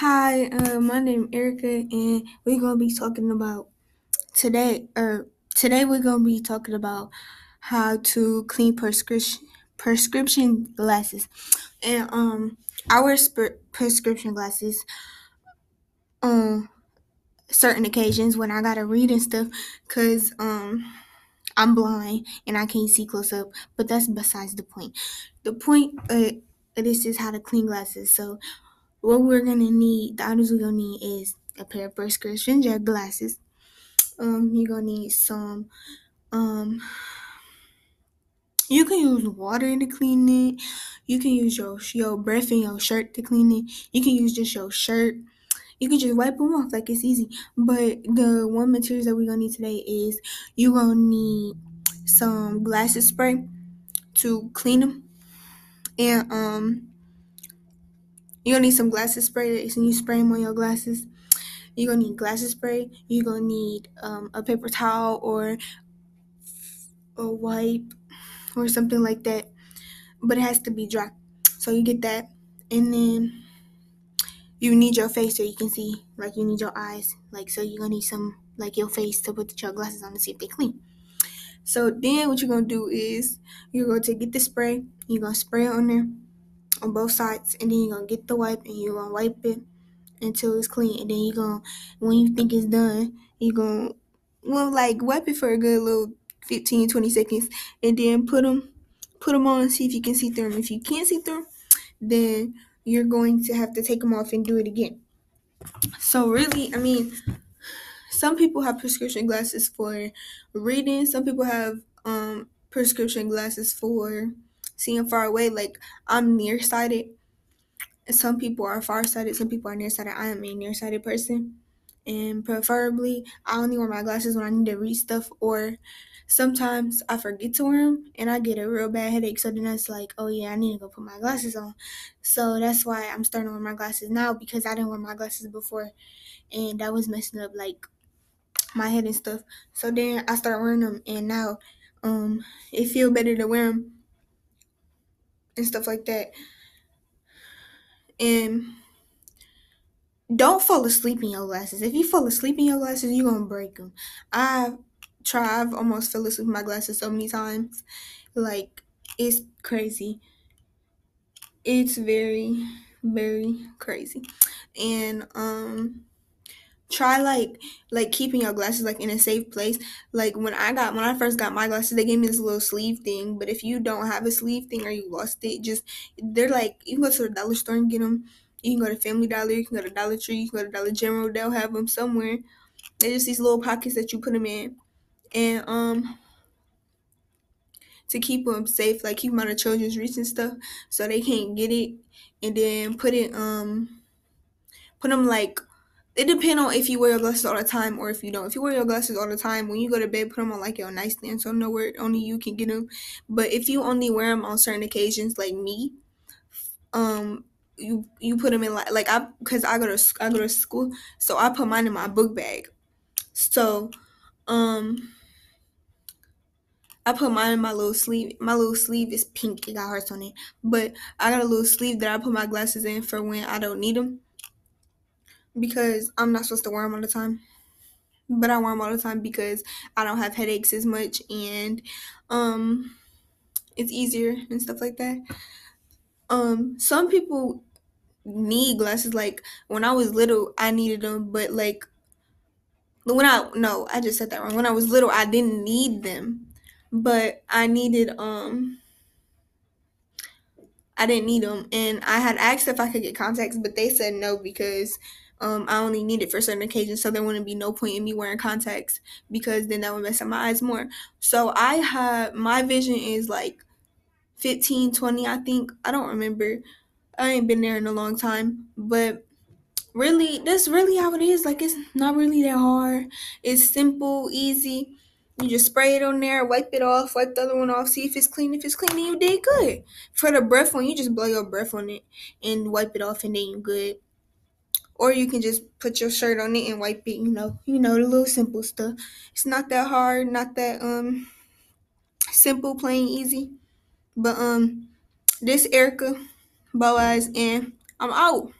Hi, uh, my name Erica, and we're gonna be talking about today. Or today, we're gonna be talking about how to clean prescription prescription glasses, and um, I wear sp- prescription glasses on certain occasions when I gotta read and stuff, cause um. I'm blind and I can't see close up, but that's besides the point. The point uh, this is how to clean glasses. So what we're gonna need, the items we're gonna need is a pair of prescription glasses. Um, you're gonna need some. Um, you can use water to clean it. You can use your your breath in your shirt to clean it. You can use just your shirt. You can just wipe them off like it's easy. But the one materials that we're gonna need today is you're gonna need some glasses spray to clean them, and um, you're gonna need some glasses spray. And you spray them on your glasses. You're gonna need glasses spray. You're gonna need um, a paper towel or a wipe or something like that, but it has to be dry. So you get that, and then you need your face so you can see. Like you need your eyes. Like so you're gonna need some like your face to put your glasses on to see if they clean. So then what you're gonna do is you're going to get the spray. You're gonna spray it on there on both sides, and then you're gonna get the wipe and you're gonna wipe it until it's clean. And then you're gonna when you think it's done, you're gonna well like wipe it for a good little 15 20 seconds and then put them put them on and see if you can see through them. If you can't see through then you're going to have to take them off and do it again. So really, I mean, some people have prescription glasses for reading. Some people have um, prescription glasses for seeing far away. Like I'm nearsighted. Some people are farsighted. Some people are nearsighted. I am a nearsighted person, and preferably I only wear my glasses when I need to read stuff or sometimes I forget to wear them and I get a real bad headache. So then that's like, oh yeah, I need to go put my glasses on. So that's why I'm starting to wear my glasses now because I didn't wear my glasses before and that was messing up like my head and stuff. So then I started wearing them and now um it feel better to wear them and stuff like that. And don't fall asleep in your glasses. If you fall asleep in your glasses, you're gonna break them. I try. I've almost fell asleep with my glasses so many times. Like it's crazy. It's very, very crazy. And um try like like keeping your glasses like in a safe place. Like when I got when I first got my glasses, they gave me this little sleeve thing. But if you don't have a sleeve thing or you lost it, just they're like you can go to the dollar store and get them. You can go to Family Dollar, you can go to Dollar Tree, you can go to Dollar General. They'll have them somewhere. They're just these little pockets that you put them in and um to keep them safe, like keep them out of children's reach and stuff, so they can't get it. And then put it um put them like it depends on if you wear your glasses all the time or if you don't. If you wear your glasses all the time, when you go to bed, put them on like your nightstand so nowhere only you can get them. But if you only wear them on certain occasions, like me, um, you you put them in like like I because I go to I go to school, so I put mine in my book bag. So, um I put mine in my little sleeve. My little sleeve is pink. It got hearts on it. But I got a little sleeve that I put my glasses in for when I don't need them. Because I'm not supposed to wear them all the time. But I wear them all the time because I don't have headaches as much and um it's easier and stuff like that. Um some people need glasses like when I was little I needed them but like when I no, I just said that wrong. When I was little I didn't need them but I needed um I didn't need them and I had asked if I could get contacts but they said no because um, I only need it for certain occasions so there wouldn't be no point in me wearing contacts because then that would mess up my eyes more. So I had my vision is like 15 20 I think I don't remember I ain't been there in a long time but really that's really how it is like it's not really that hard it's simple easy you just spray it on there, wipe it off, wipe the other one off, see if it's clean. If it's clean, then you did good. For the breath one, you just blow your breath on it and wipe it off, and then you good. Or you can just put your shirt on it and wipe it. You know, you know the little simple stuff. It's not that hard, not that um simple, plain, easy. But um, this Erica Boaz, and I'm out.